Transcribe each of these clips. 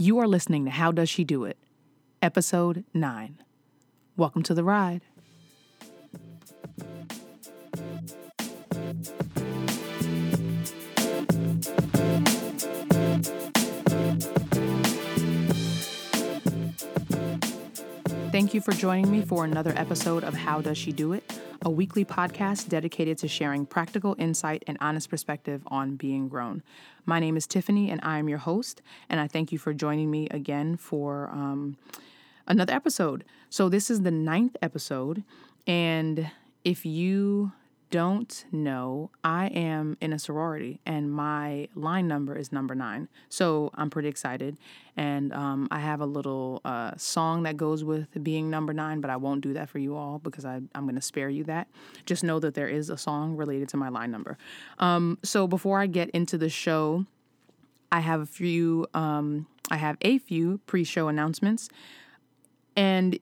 You are listening to How Does She Do It? Episode 9. Welcome to the ride. Thank you for joining me for another episode of How Does She Do It, a weekly podcast dedicated to sharing practical insight and honest perspective on being grown. My name is Tiffany, and I am your host, and I thank you for joining me again for um, another episode. So, this is the ninth episode, and if you don't know, I am in a sorority and my line number is number nine. So I'm pretty excited. And um, I have a little uh, song that goes with being number nine, but I won't do that for you all because I, I'm going to spare you that. Just know that there is a song related to my line number. Um, so before I get into the show, I have a few. Um, I have a few pre-show announcements, and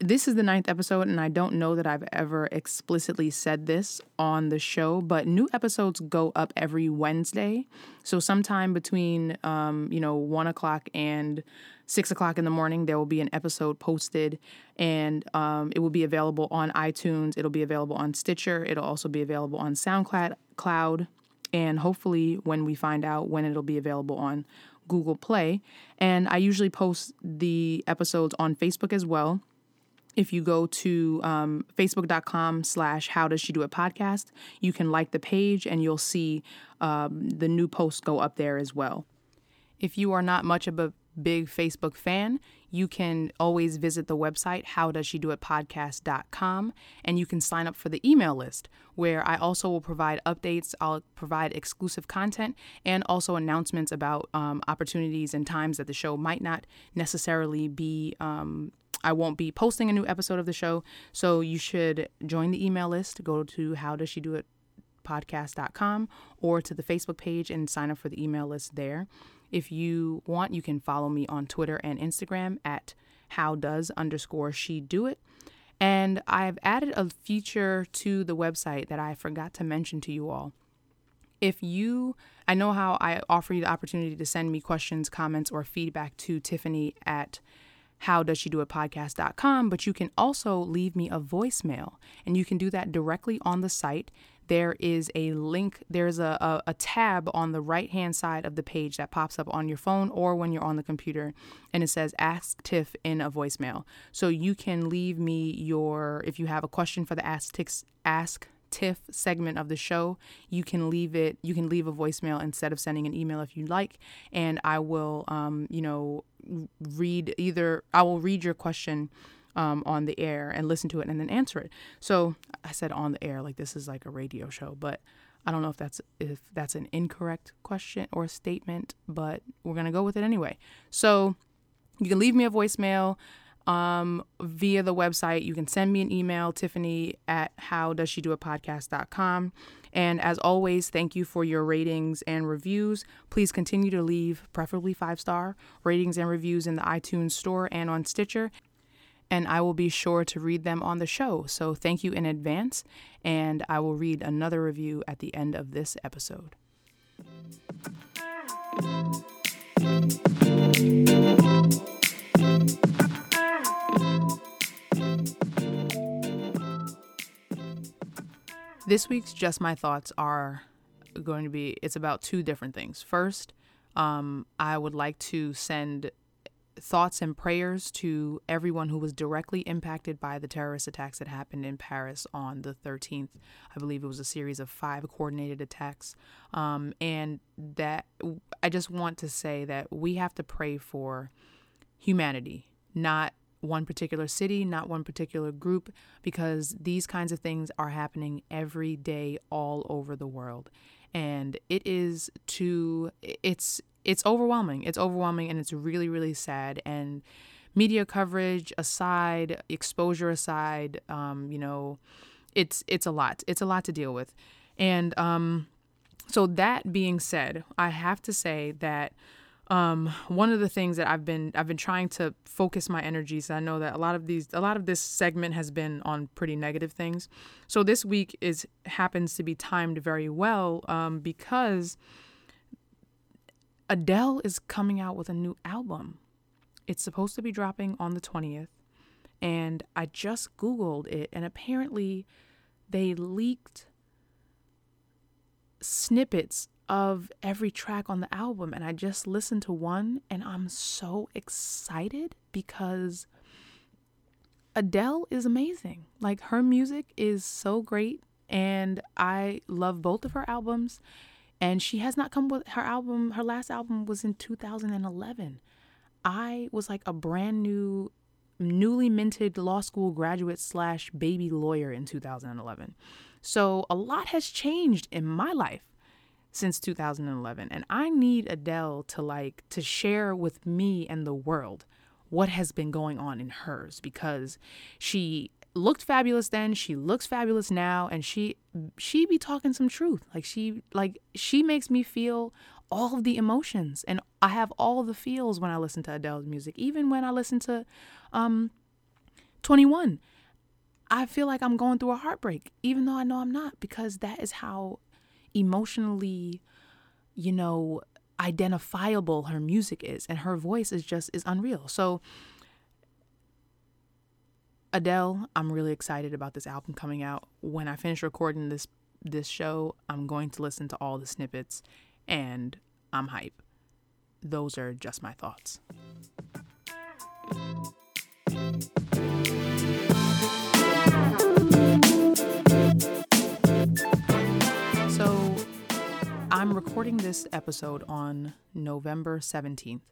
this is the ninth episode, and I don't know that I've ever explicitly said this on the show, but new episodes go up every Wednesday. So, sometime between, um, you know, one o'clock and six o'clock in the morning, there will be an episode posted, and um, it will be available on iTunes. It'll be available on Stitcher. It'll also be available on SoundCloud, Cloud, and hopefully, when we find out when it'll be available on Google Play. And I usually post the episodes on Facebook as well if you go to um, facebook.com slash how does she do it podcast you can like the page and you'll see um, the new posts go up there as well. If you are not much of a big facebook fan you can always visit the website how does she do it podcast.com and you can sign up for the email list where i also will provide updates. I'll provide exclusive content and also announcements about um, opportunities and times that the show might not necessarily be um, I won't be posting a new episode of the show. So you should join the email list. Go to how does she do it podcast.com or to the Facebook page and sign up for the email list there. If you want, you can follow me on Twitter and Instagram at how does underscore she do it. And I've added a feature to the website that I forgot to mention to you all. If you, I know how I offer you the opportunity to send me questions, comments, or feedback to Tiffany at how does she do it podcast.com but you can also leave me a voicemail and you can do that directly on the site. There is a link there's a, a, a tab on the right hand side of the page that pops up on your phone or when you're on the computer and it says ask tiff in a voicemail. So you can leave me your if you have a question for the ask ask TIFF segment of the show, you can leave it. You can leave a voicemail instead of sending an email if you like, and I will, um, you know, read either. I will read your question um, on the air and listen to it and then answer it. So I said on the air like this is like a radio show, but I don't know if that's if that's an incorrect question or statement, but we're gonna go with it anyway. So you can leave me a voicemail um, via the website. You can send me an email, Tiffany at how does she do it podcast.com. And as always, thank you for your ratings and reviews. Please continue to leave, preferably five star, ratings and reviews in the iTunes store and on Stitcher. And I will be sure to read them on the show. So thank you in advance. And I will read another review at the end of this episode. This week's Just My Thoughts are going to be, it's about two different things. First, um, I would like to send thoughts and prayers to everyone who was directly impacted by the terrorist attacks that happened in Paris on the 13th. I believe it was a series of five coordinated attacks. Um, and that I just want to say that we have to pray for humanity, not one particular city, not one particular group, because these kinds of things are happening every day all over the world. And it is to it's it's overwhelming. It's overwhelming and it's really, really sad. And media coverage aside, exposure aside, um, you know, it's it's a lot. It's a lot to deal with. And um so that being said, I have to say that um, one of the things that I've been I've been trying to focus my energies. I know that a lot of these a lot of this segment has been on pretty negative things. So this week is happens to be timed very well um, because Adele is coming out with a new album. It's supposed to be dropping on the 20th. And I just Googled it, and apparently they leaked snippets of every track on the album. And I just listened to one, and I'm so excited because Adele is amazing. Like, her music is so great, and I love both of her albums. And she has not come with her album, her last album was in 2011. I was like a brand new newly minted law school graduate slash baby lawyer in 2011. So a lot has changed in my life since 2011 and I need Adele to like to share with me and the world what has been going on in hers because she looked fabulous then she looks fabulous now and she she be talking some truth. Like she like she makes me feel all of the emotions and I have all the feels when I listen to Adele's music. Even when I listen to um 21 I feel like I'm going through a heartbreak even though I know I'm not because that is how emotionally you know identifiable her music is and her voice is just is unreal so Adele, I'm really excited about this album coming out. When I finish recording this this show, I'm going to listen to all the snippets and I'm hype. Those are just my thoughts. Recording this episode on November 17th,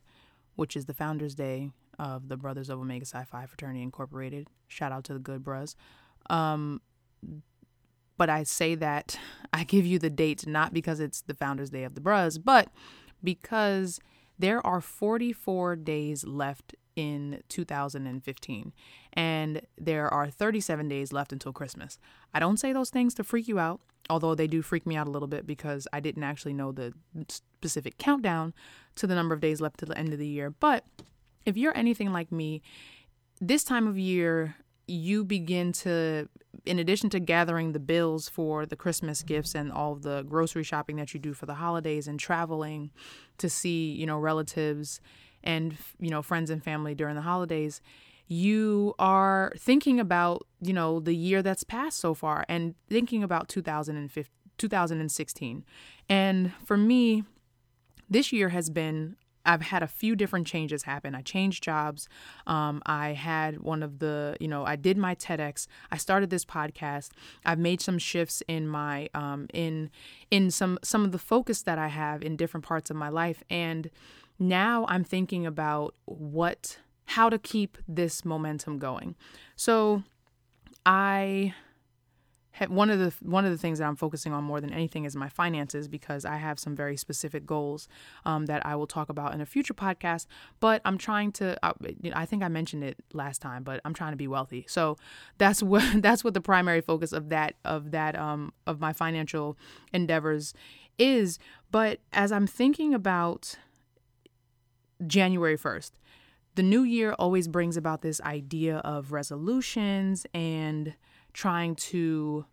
which is the Founders Day of the Brothers of Omega Phi Fraternity Incorporated. Shout out to the good bros. Um, but I say that I give you the date not because it's the Founders Day of the Bros, but because there are 44 days left in 2015 and there are 37 days left until Christmas. I don't say those things to freak you out, although they do freak me out a little bit because I didn't actually know the specific countdown to the number of days left to the end of the year. But if you're anything like me, this time of year, you begin to, in addition to gathering the bills for the Christmas gifts and all the grocery shopping that you do for the holidays and traveling to see, you know, relatives and, you know, friends and family during the holidays, you are thinking about, you know, the year that's passed so far and thinking about 2015, 2016. And for me, this year has been I've had a few different changes happen. I changed jobs. Um, I had one of the, you know, I did my TEDx. I started this podcast. I've made some shifts in my, um, in, in some some of the focus that I have in different parts of my life, and now I'm thinking about what, how to keep this momentum going. So, I one of the one of the things that I'm focusing on more than anything is my finances because I have some very specific goals um, that I will talk about in a future podcast. But I'm trying to. Uh, I think I mentioned it last time, but I'm trying to be wealthy. So that's what that's what the primary focus of that of that um, of my financial endeavors is. But as I'm thinking about January 1st, the new year always brings about this idea of resolutions and trying to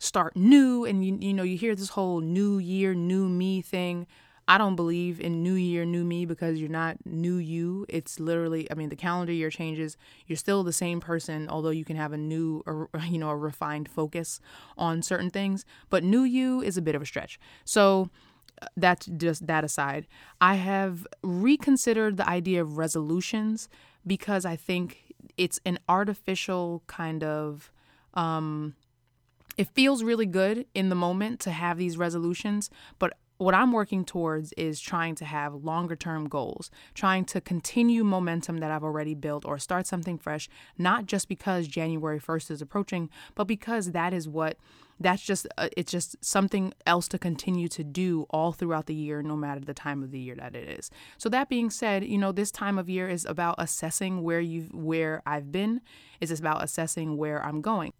start new and you, you know you hear this whole new year new me thing. I don't believe in new year new me because you're not new you. It's literally i mean the calendar year changes. You're still the same person although you can have a new or, you know a refined focus on certain things. But new you is a bit of a stretch. So that's just that aside i have reconsidered the idea of resolutions because i think it's an artificial kind of um it feels really good in the moment to have these resolutions, but what I'm working towards is trying to have longer term goals, trying to continue momentum that I've already built or start something fresh, not just because January 1st is approaching, but because that is what that's just uh, it's just something else to continue to do all throughout the year no matter the time of the year that it is. So that being said you know this time of year is about assessing where you where i've been. It's about assessing where i'm going.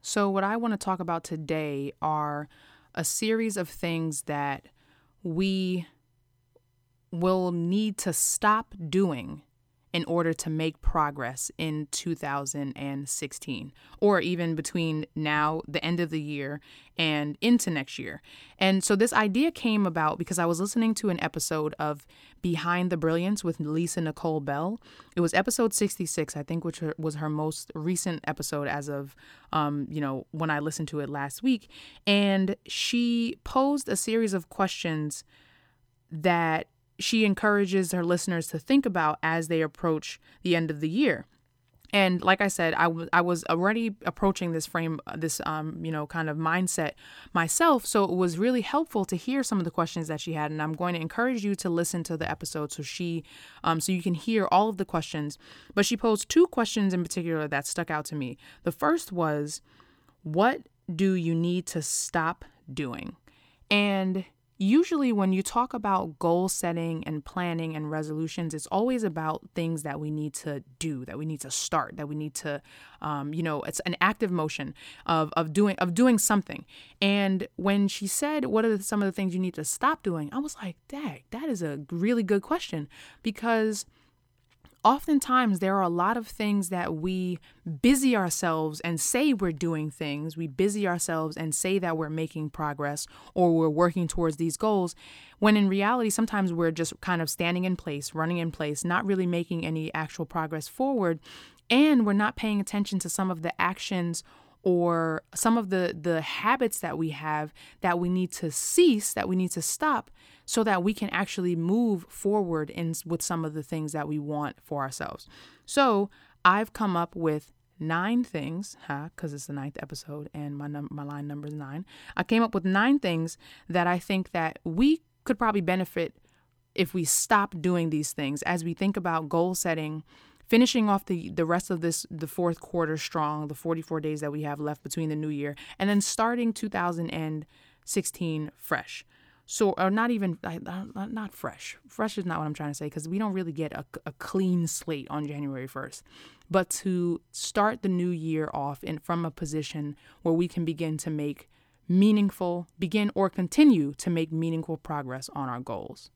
So what i want to talk about today are a series of things that we will need to stop doing in order to make progress in 2016 or even between now, the end of the year, and into next year. And so this idea came about because I was listening to an episode of Behind the Brilliance with Lisa Nicole Bell. It was episode 66, I think, which was her most recent episode as of, um, you know, when I listened to it last week. And she posed a series of questions that she encourages her listeners to think about as they approach the end of the year. And like I said, I, w- I was already approaching this frame, this, um, you know, kind of mindset myself. So it was really helpful to hear some of the questions that she had. And I'm going to encourage you to listen to the episode so she, um, so you can hear all of the questions. But she posed two questions in particular that stuck out to me. The first was, what do you need to stop doing? And usually when you talk about goal setting and planning and resolutions it's always about things that we need to do that we need to start that we need to um, you know it's an active motion of, of doing of doing something. And when she said what are some of the things you need to stop doing? I was like dang that is a really good question. Because oftentimes there are a lot of things that we busy ourselves and say we're doing things. We busy ourselves and say that we're making progress or we're working towards these goals, when in reality, sometimes we're just kind of standing in place, running in place, not really making any actual progress forward. And we're not paying attention to some of the actions or some of the the habits that we have that we need to cease that we need to stop so that we can actually move forward in with some of the things that we want for ourselves. So I've come up with nine things, huh? Because it's the ninth episode and my num- my line number is nine. I came up with nine things that I think that we could probably benefit if we stop doing these things as we think about goal setting finishing off the the rest of this the fourth quarter strong the 44 days that we have left between the new year and then starting 2016 fresh. So or not even not fresh. Fresh is not what i'm trying to say because we don't really get a, a clean slate on january 1st but to start the new year off in from a position where we can begin to make meaningful begin or continue to make meaningful progress on our goals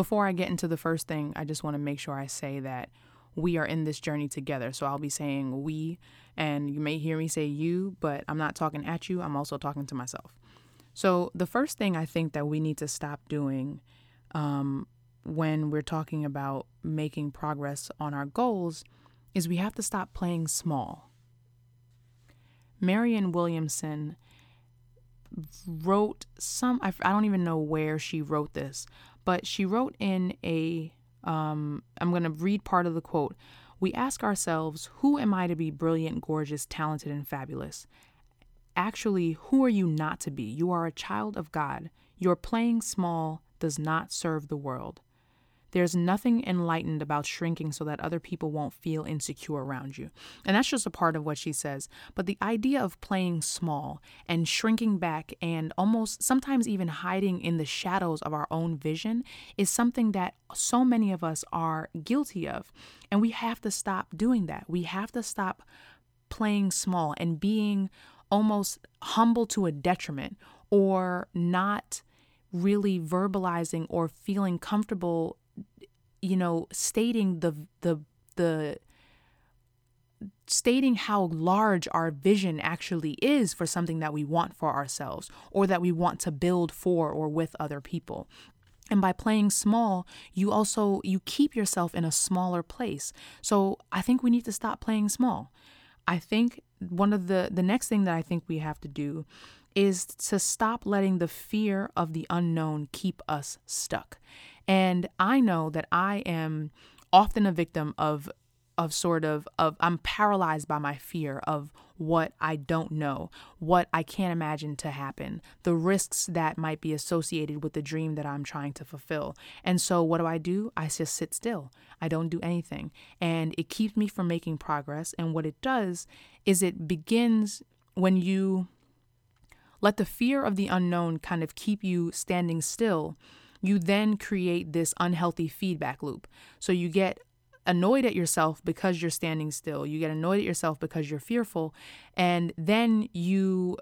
before i get into the first thing i just want to make sure i say that we are in this journey together so i'll be saying we and you may hear me say you but i'm not talking at you i'm also talking to myself so, the first thing I think that we need to stop doing um, when we're talking about making progress on our goals is we have to stop playing small. Marianne Williamson wrote some, I, I don't even know where she wrote this, but she wrote in a. Um, am going to read part of the quote. We ask ourselves, who am I to be brilliant, gorgeous, talented, and fabulous? Actually, who are you not to be? You are a child of God. Your playing small does not serve the world. There's nothing enlightened about shrinking so that other people won't feel insecure around you. And that's just a part of what she says. But the idea of playing small and shrinking back and almost sometimes even hiding in the shadows of our own vision is something that so many of us are guilty of. And we have to stop doing that. We have to stop playing small and being almost humble to a detriment or not really verbalizing or feeling comfortable you know stating the the the stating how large our vision actually is for something that we want for ourselves or that we want to build for or with other people. And by playing small you also you keep yourself in a smaller place. So i think we need to stop playing small. I think one of the the next thing that I think we have to do is to stop letting the fear of the unknown keep us stuck. And I know that I am often a victim of of sort of of I'm paralyzed by my fear of what I don't know, what I can't imagine to happen, the risks that might be associated with the dream that I'm trying to fulfill. And so what do I do? I just sit still. I don't do anything. And it keeps me from making progress. And what it does is it begins when you let the fear of the unknown kind of keep you standing still you then create this unhealthy feedback loop. So you get annoyed at yourself because you're standing still. You get annoyed at yourself because you're fearful. And then you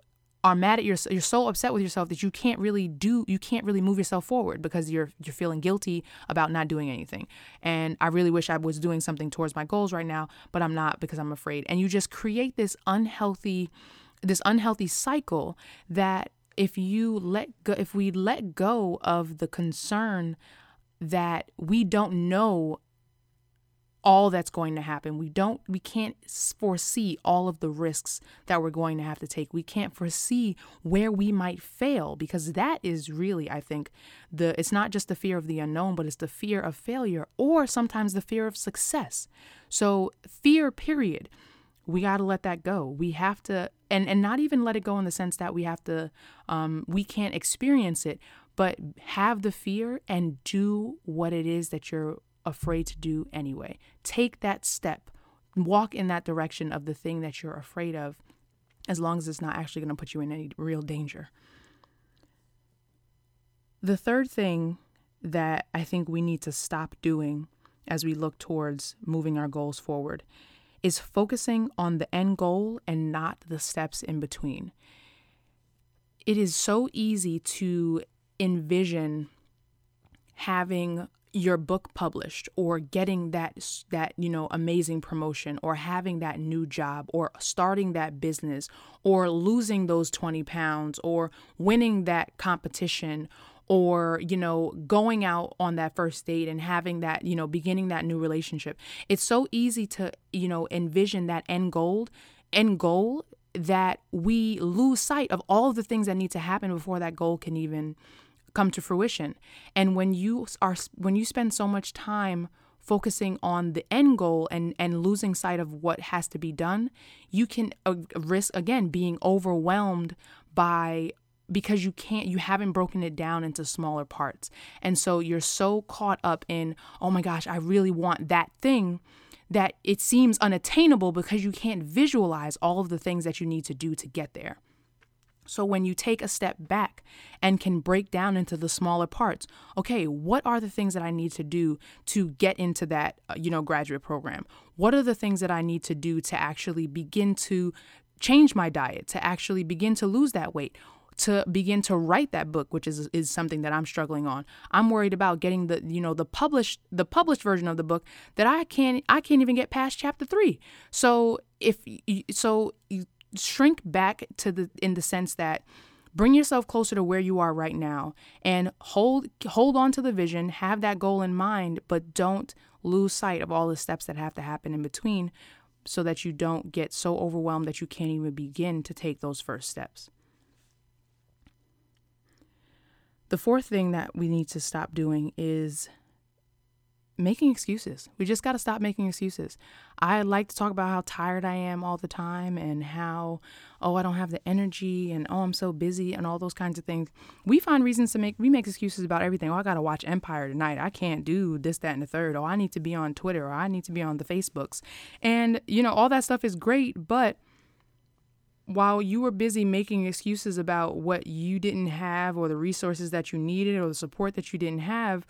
are mad at yourself you're so upset with yourself that you can't really do you can't really move yourself forward because you're you're feeling guilty about not doing anything and i really wish i was doing something towards my goals right now but i'm not because i'm afraid and you just create this unhealthy this unhealthy cycle that if you let go if we let go of the concern that we don't know all that's going to happen. We don't we can't foresee all of the risks that we're going to have to take. We can't foresee where we might fail because that is really I think the it's not just the fear of the unknown, but it's the fear of failure or sometimes the fear of success. So fear period. We got to let that go. We have to and and not even let it go in the sense that we have to um we can't experience it, but have the fear and do what it is that you're afraid to do anyway. Take that step, walk in that direction of the thing that you're afraid of, as long as it's not actually going to put you in any real danger. The third thing that I think we need to stop doing as we look towards moving our goals forward is focusing on the end goal and not the steps in between. It is so easy to envision having your book published or getting that that you know amazing promotion or having that new job or starting that business or losing those 20 pounds or winning that competition or you know going out on that first date and having that you know beginning that new relationship it's so easy to you know envision that end goal end goal that we lose sight of all of the things that need to happen before that goal can even come to fruition. And when you are when you spend so much time focusing on the end goal and and losing sight of what has to be done, you can uh, risk again being overwhelmed by because you can't you haven't broken it down into smaller parts. And so you're so caught up in, "Oh my gosh, I really want that thing." that it seems unattainable because you can't visualize all of the things that you need to do to get there. So when you take a step back and can break down into the smaller parts, okay, what are the things that I need to do to get into that, uh, you know, graduate program? What are the things that I need to do to actually begin to change my diet, to actually begin to lose that weight? To begin to write that book which is is something that I'm struggling on. I'm worried about getting the you know the published the published version of the book that I can't I can't even get past chapter 3. So if so you shrink back to the in the sense that bring yourself closer to where you are right now and hold hold on to the vision have that goal in mind but don't lose sight of all the steps that have to happen in between so that you don't get so overwhelmed that you can't even begin to take those first steps the fourth thing that we need to stop doing is making excuses. We just got to stop making excuses. I like to talk about how tired I am all the time and how, oh, I don't have the energy and oh, I'm so busy and all those kinds of things. We find reasons to make, we make excuses about everything. Oh, I got to watch Empire tonight. I can't do this, that, and the third. Oh, I need to be on Twitter or I need to be on the Facebooks. And, you know, all that stuff is great, but while you were busy making excuses about what you didn't have or the resources that you needed or the support that you didn't have,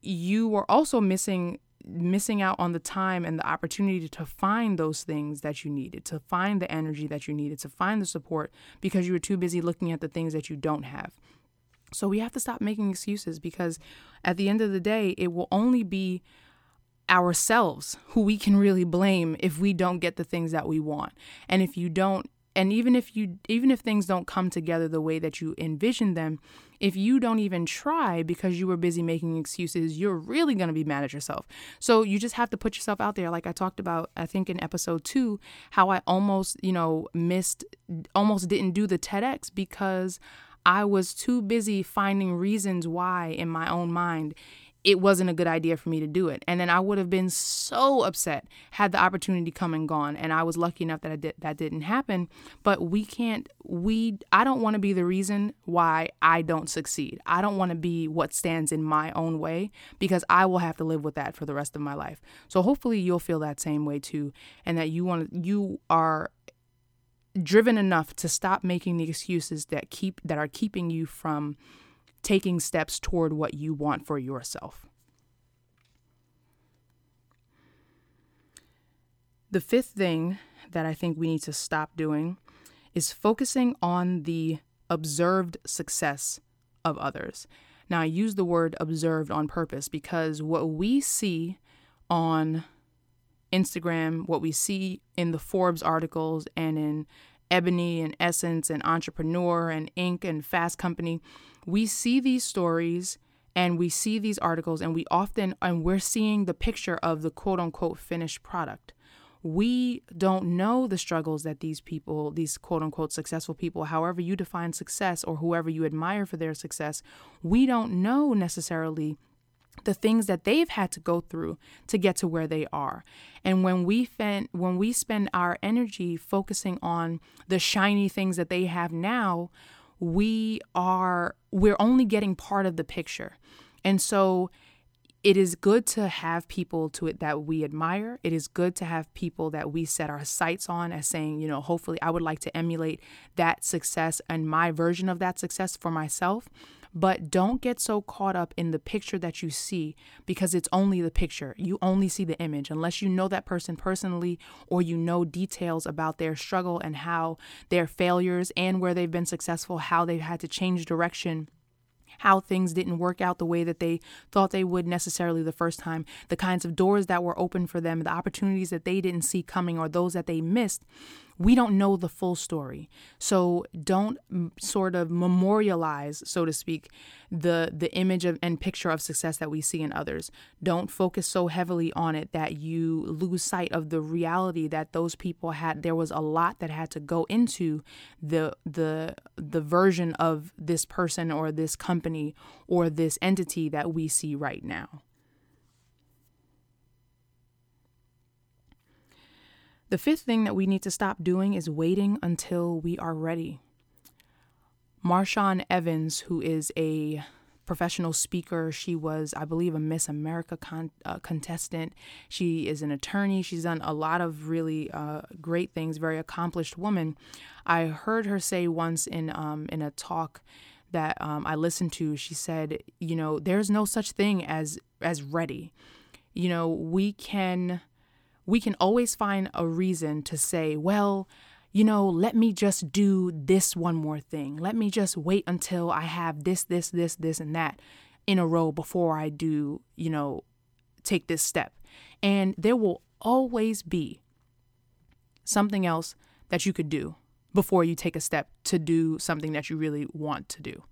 you were also missing missing out on the time and the opportunity to find those things that you needed, to find the energy that you needed, to find the support because you were too busy looking at the things that you don't have. So we have to stop making excuses because at the end of the day, it will only be ourselves who we can really blame if we don't get the things that we want. And if you don't and even if you even if things don't come together the way that you envision them if you don't even try because you were busy making excuses you're really going to be mad at yourself. So you just have to put yourself out there. Like i talked about i think in episode 2 how i almost you know missed almost didn't do the tedx because i was too busy finding reasons why in my own mind it wasn't a good idea for me to do it. And then I would have been so upset had the opportunity come and gone. And I was lucky enough that I did, that didn't happen. But we can't, we, I don't want to be the reason why I don't succeed. I don't want to be what stands in my own way because I will have to live with that for the rest of my life. So hopefully you'll feel that same way too. And that you want you are driven enough to stop making the excuses that keep, that are keeping you from taking steps toward what you want for yourself. The fifth thing that I think we need to stop doing is focusing on the observed success of others. Now, I use the word observed on purpose because what we see on Instagram, what we see in the Forbes articles and in Ebony and Essence and Entrepreneur and Inc. and Fast Company, we see these stories and we see these articles and we often and we're seeing the picture of the quote unquote finished product we don't know the struggles that these people, these quote unquote successful people, however you define success or whoever you admire for their success, we don't know necessarily the things that they've had to go through to get to where they are. And when we spend when we spend our energy focusing on the shiny things that they have now, we are we're only getting part of the picture. And so it is good to have people to it that we admire. It is good to have people that we set our sights on as saying, you know, hopefully I would like to emulate that success and my version of that success for myself. But don't get so caught up in the picture that you see because it's only the picture. You only see the image. Unless you know that person personally or you know details about their struggle and how their failures and where they've been successful, how they've had to change direction how things didn't work out the way that they thought they would necessarily the first time, the kinds of doors that were open for them, the opportunities that they didn't see coming or those that they missed we don't know the full story. So don't sort of memorialize, so to speak, the the image of, and picture of success that we see in others. Don't focus so heavily on it that you lose sight of the reality that those people had. There was a lot that had to go into the the the version of this person or this company or this entity that we see right now. The fifth thing that we need to stop doing is waiting until we are ready. Marshawn Evans, who is a professional speaker. She was, I believe, a Miss America con- uh, contestant. She is an attorney. She's done a lot of really uh, great things. Very accomplished woman. I heard her say once in um, in a talk that um, I listened to. She said, "You know, there's no such thing as as ready. You know, we can." We can always find a reason to say, well, you know, let me just do this one more thing. Let me just wait until I have this, this, this, this, and that in a row before I do, you know, take this step. And there will always be something else that you could do before you take a step to do something that you really want to do.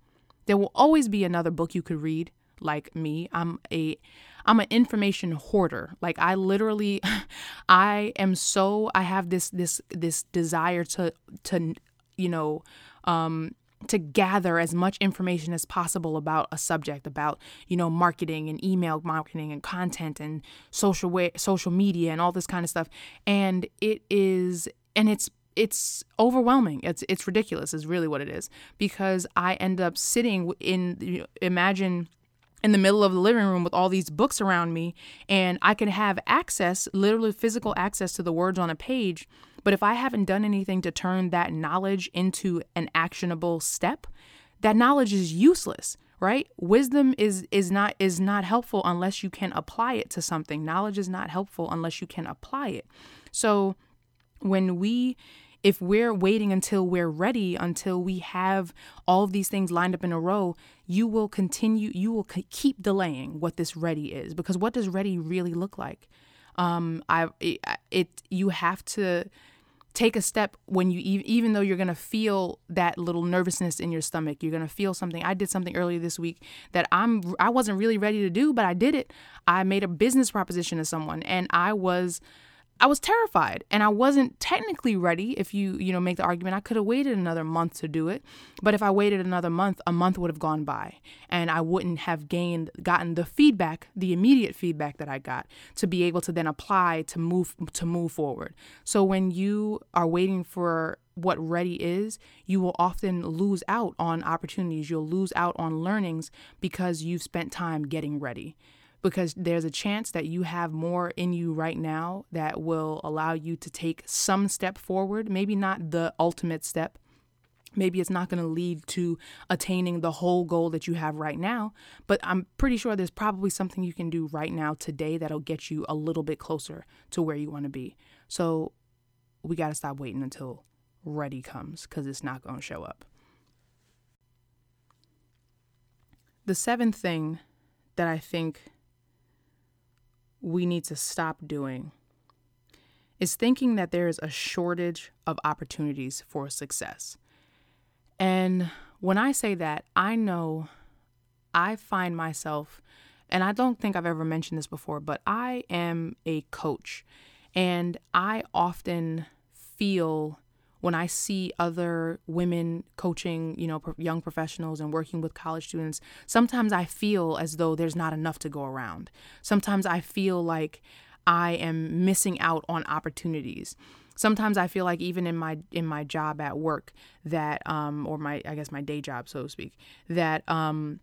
There will always be another book you could read like me. I'm a I'm an information hoarder. Like I literally I am so I have this this this desire to to you know um to gather as much information as possible about a subject about you know marketing and email marketing and content and social way social media and all this kind of stuff. And it is and it's it's overwhelming. It's it's ridiculous is really what it is. Because i end up sitting in imagine in the middle of the living room with all these books around me and I can have access, literally physical access to the words on a page. But if I haven't done anything to turn that knowledge into an actionable step, that knowledge is useless, right? Wisdom is is not is not helpful unless you can apply it to something. Knowledge is not helpful unless you can apply it. So when we if we're waiting until we're ready, until we have all of these things lined up in a row, you will continue, you will keep delaying what this ready is. Because what does ready really look like? Um, I it, it you have to take a step when you even though you're going to feel that little nervousness in your stomach you're going to feel something i did something earlier this week that i'm i wasn't really ready to do but i did it i made a business proposition to someone and i was I was terrified and I wasn't technically ready. If you, you know, make the argument, I could have waited another month to do it. But if I waited another month, a month would have gone by and I wouldn't have gained, gotten the feedback, the immediate feedback that I got to be able to then apply to move, to move forward. So when you are waiting for what ready is, you will often lose out on opportunities. You'll lose out on learnings because you've spent time getting ready because there's a chance that you have more in you right now that will allow you to take some step forward, maybe not the ultimate step. Maybe it's not going to lead to attaining the whole goal that you have right now, but I'm pretty sure there's probably something you can do right now today that'll get you a little bit closer to where you want to be. So we got to stop waiting until ready comes because it's not going to show up. The seventh thing that I think we need to stop doing is thinking that there is a shortage of opportunities for success. And when I say that, I know I find myself, and I don't think I've ever mentioned this before, but I am a coach. And I often feel when I see other women coaching, you know, young professionals and working with college students, sometimes I feel as though there's not enough to go around. Sometimes I feel like I am missing out on opportunities. Sometimes I feel like even in my in my job at work that um or my I guess my day job so to speak that um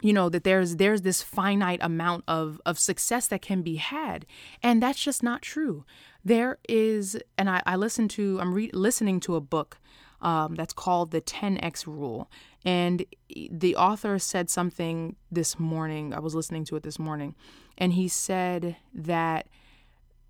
you know that there's there's this finite amount of of success that can be had. And that's just not true. There is and i, I listened to i'm re- listening to a book um, that's called the 10x rule. And the author said something this morning i was listening to it this morning and he said that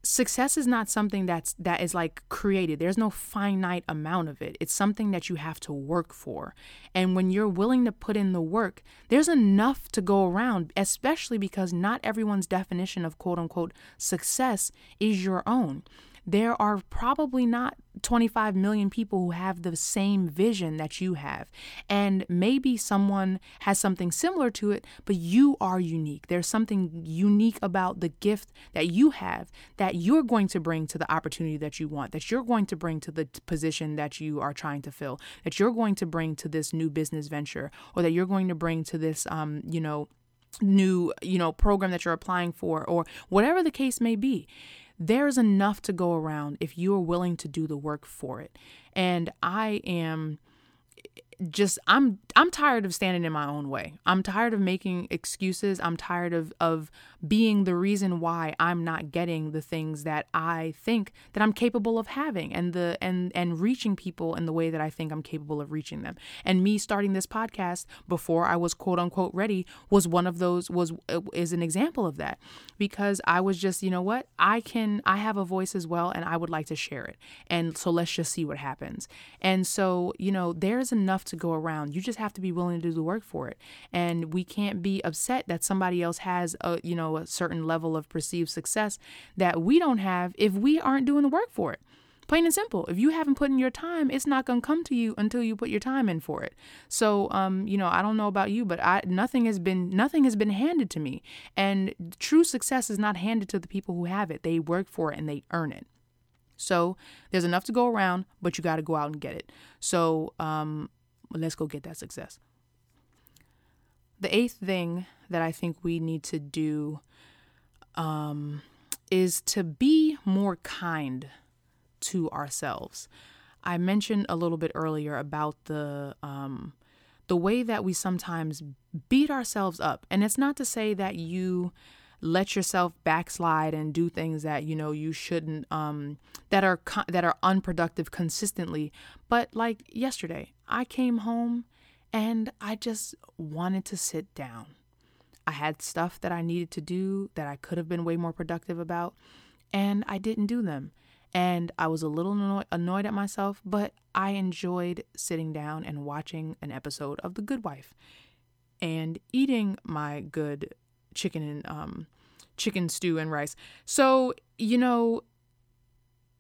success is not something that's that is like created. There's no finite amount of it. It's something that you have to work for. And when you're willing to put in the work there's enough to go around especially because not everyone's definition of quote unquote success is your own there are probably not 25 million people who have the same vision that you have. And maybe someone has something similar to it, but you are unique. There's something unique about the gift that you have that you're going to bring to the opportunity that you want, that you're going to bring to the position that you are trying to fill, that you're going to bring to this new business venture, or that you're going to bring to this, um, you know, new, you know, program that you're applying for, or whatever the case may be there's enough to go around if you are willing to do the work for it. And I am just I'm I'm tired of standing in my own way. I'm tired of making excuses. I'm tired of of being the reason why I'm not getting the things that I think that I'm capable of having and the and and reaching people in the way that I think I'm capable of reaching them. And me starting this podcast before I was quote unquote ready was one of those was is an example of that because I was just, you know what? I can I have a voice as well and I would like to share it. And so let's just see what happens. And so, you know, there's enough to go around. You just have to be willing to do the work for it. And we can't be upset that somebody else has a, you know, a certain level of perceived success that we don't have if we aren't doing the work for it. Plain and simple. If you haven't put in your time, it's not going to come to you until you put your time in for it. So, um, you know, I don't know about you, but I nothing has been nothing has been handed to me. And true success is not handed to the people who have it. They work for it and they earn it. So, there's enough to go around, but you got to go out and get it. So, um, let's go get that success. The eighth thing that I think we need to do um, is to be more kind to ourselves. I mentioned a little bit earlier about the um, the way that we sometimes beat ourselves up, and it's not to say that you let yourself backslide and do things that you know you shouldn't um, that are that are unproductive consistently. But like yesterday, I came home and I just wanted to sit down. I had stuff that I needed to do that I could have been way more productive about, and I didn't do them. And I was a little anno- annoyed at myself, but I enjoyed sitting down and watching an episode of The Good Wife and eating my good chicken and um, chicken stew and rice. So, you know,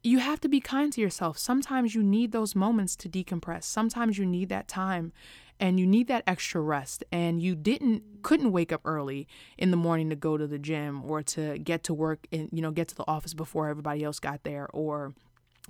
you have to be kind to yourself. Sometimes you need those moments to decompress. Sometimes you need that time and you need that extra rest and you didn't couldn't wake up early in the morning to go to the gym or to get to work and you know get to the office before everybody else got there or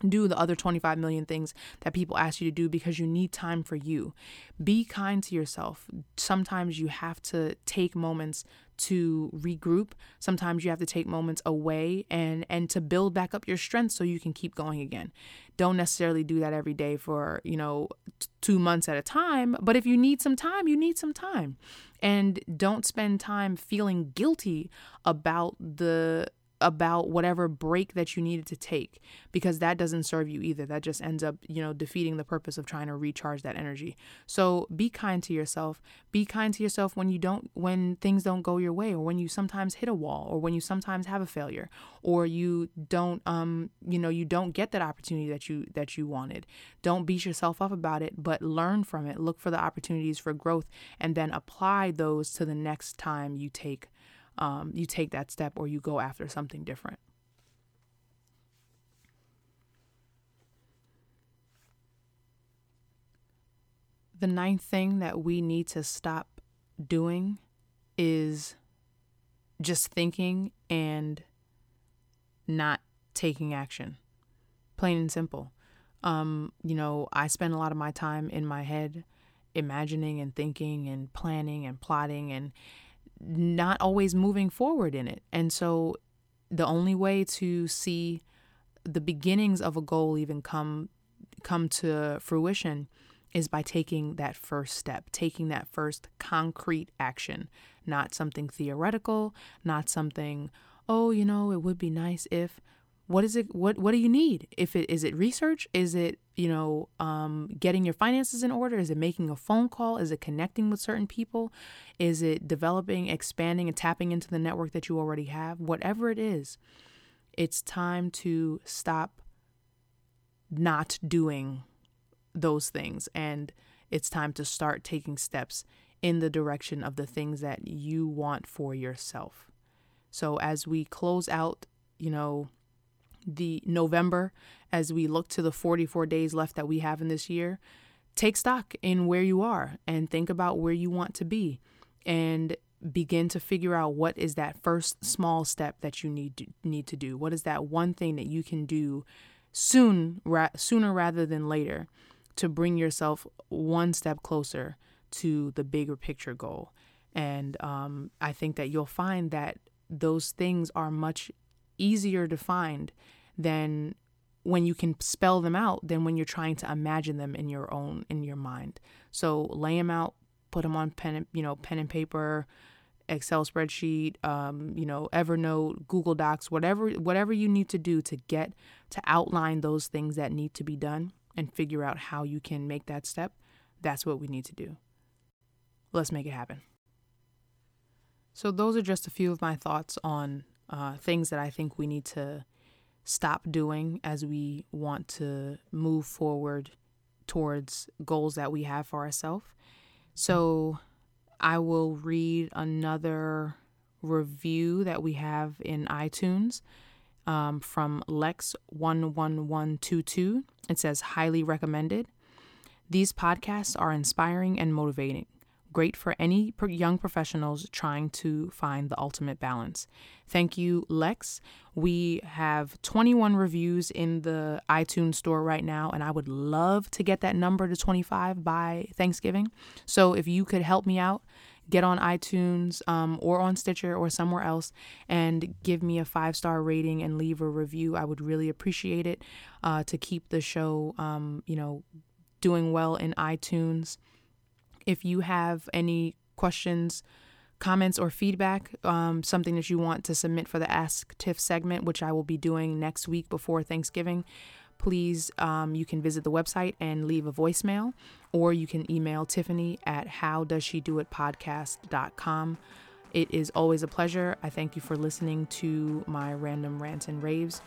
do the other 25 million things that people ask you to do because you need time for you. Be kind to yourself. Sometimes you have to take moments to regroup. Sometimes you have to take moments away and and to build back up your strength so you can keep going again. Don't necessarily do that every day for, you know, t- 2 months at a time, but if you need some time, you need some time. And don't spend time feeling guilty about the about whatever break that you needed to take because that doesn't serve you either. That just ends up, you know, defeating the purpose of trying to recharge that energy. So be kind to yourself. Be kind to yourself when you don't when things don't go your way or when you sometimes hit a wall or when you sometimes have a failure or you don't um you know, you don't get that opportunity that you that you wanted. Don't beat yourself up about it, but learn from it. Look for the opportunities for growth and then apply those to the next time you take um, you take that step or you go after something different. The ninth thing that we need to stop doing is just thinking and not taking action. Plain and simple. Um, you know, I spend a lot of my time in my head imagining and thinking and planning and plotting and not always moving forward in it. And so the only way to see the beginnings of a goal even come come to fruition is by taking that first step, taking that first concrete action, not something theoretical, not something, oh, you know, it would be nice if what is it what what do you need? If it is it research? Is it you know um, getting your finances in order? Is it making a phone call? Is it connecting with certain people? Is it developing expanding and tapping into the network that you already have? Whatever it is it's time to stop not doing those things. And it's time to start taking steps in the direction of the things that you want for yourself. So as we close out you know the November as we look to the 44 days left that we have in this year, take stock in where you are and think about where you want to be and begin to figure out what is that first small step that you need to, need to do. What is that one thing that you can do soon ra- sooner rather than later to bring yourself one step closer to the bigger picture goal. And um, I think that you'll find that those things are much easier to find than when you can spell them out than when you're trying to imagine them in your own in your mind. So lay them out, put them on pen, you know, pen and paper, Excel spreadsheet, um, you know, Evernote, Google Docs, whatever whatever you need to do to get to outline those things that need to be done and figure out how you can make that step. That's what we need to do. Let's make it happen. So those are just a few of my thoughts on uh, things that I think we need to stop doing as we want to move forward towards goals that we have for ourselves. So I will read another review that we have in iTunes um, from Lex11122. It says, highly recommended. These podcasts are inspiring and motivating great for any young professionals trying to find the ultimate balance. Thank you, Lex. We have 21 reviews in the iTunes store right now, and I would love to get that number to 25 by Thanksgiving. So if you could help me out, get on iTunes um, or on Stitcher or somewhere else and give me a five star rating and leave a review. I would really appreciate it uh, to keep the show, um, you know, doing well in iTunes. If you have any questions, comments, or feedback, um, something that you want to submit for the Ask Tiff segment, which I will be doing next week before Thanksgiving, please um, you can visit the website and leave a voicemail, or you can email Tiffany at howdoesshedoitpodcast.com. It is always a pleasure. I thank you for listening to my random rants and raves.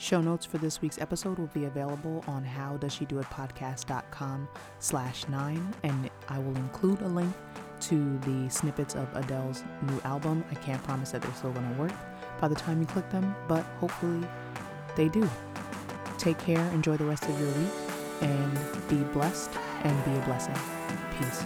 Show notes for this week's episode will be available on howdoesshedoitpodcast.com slash nine, and I will include a link to the snippets of Adele's new album. I can't promise that they're still going to work by the time you click them, but hopefully they do. Take care, enjoy the rest of your week, and be blessed and be a blessing. Peace.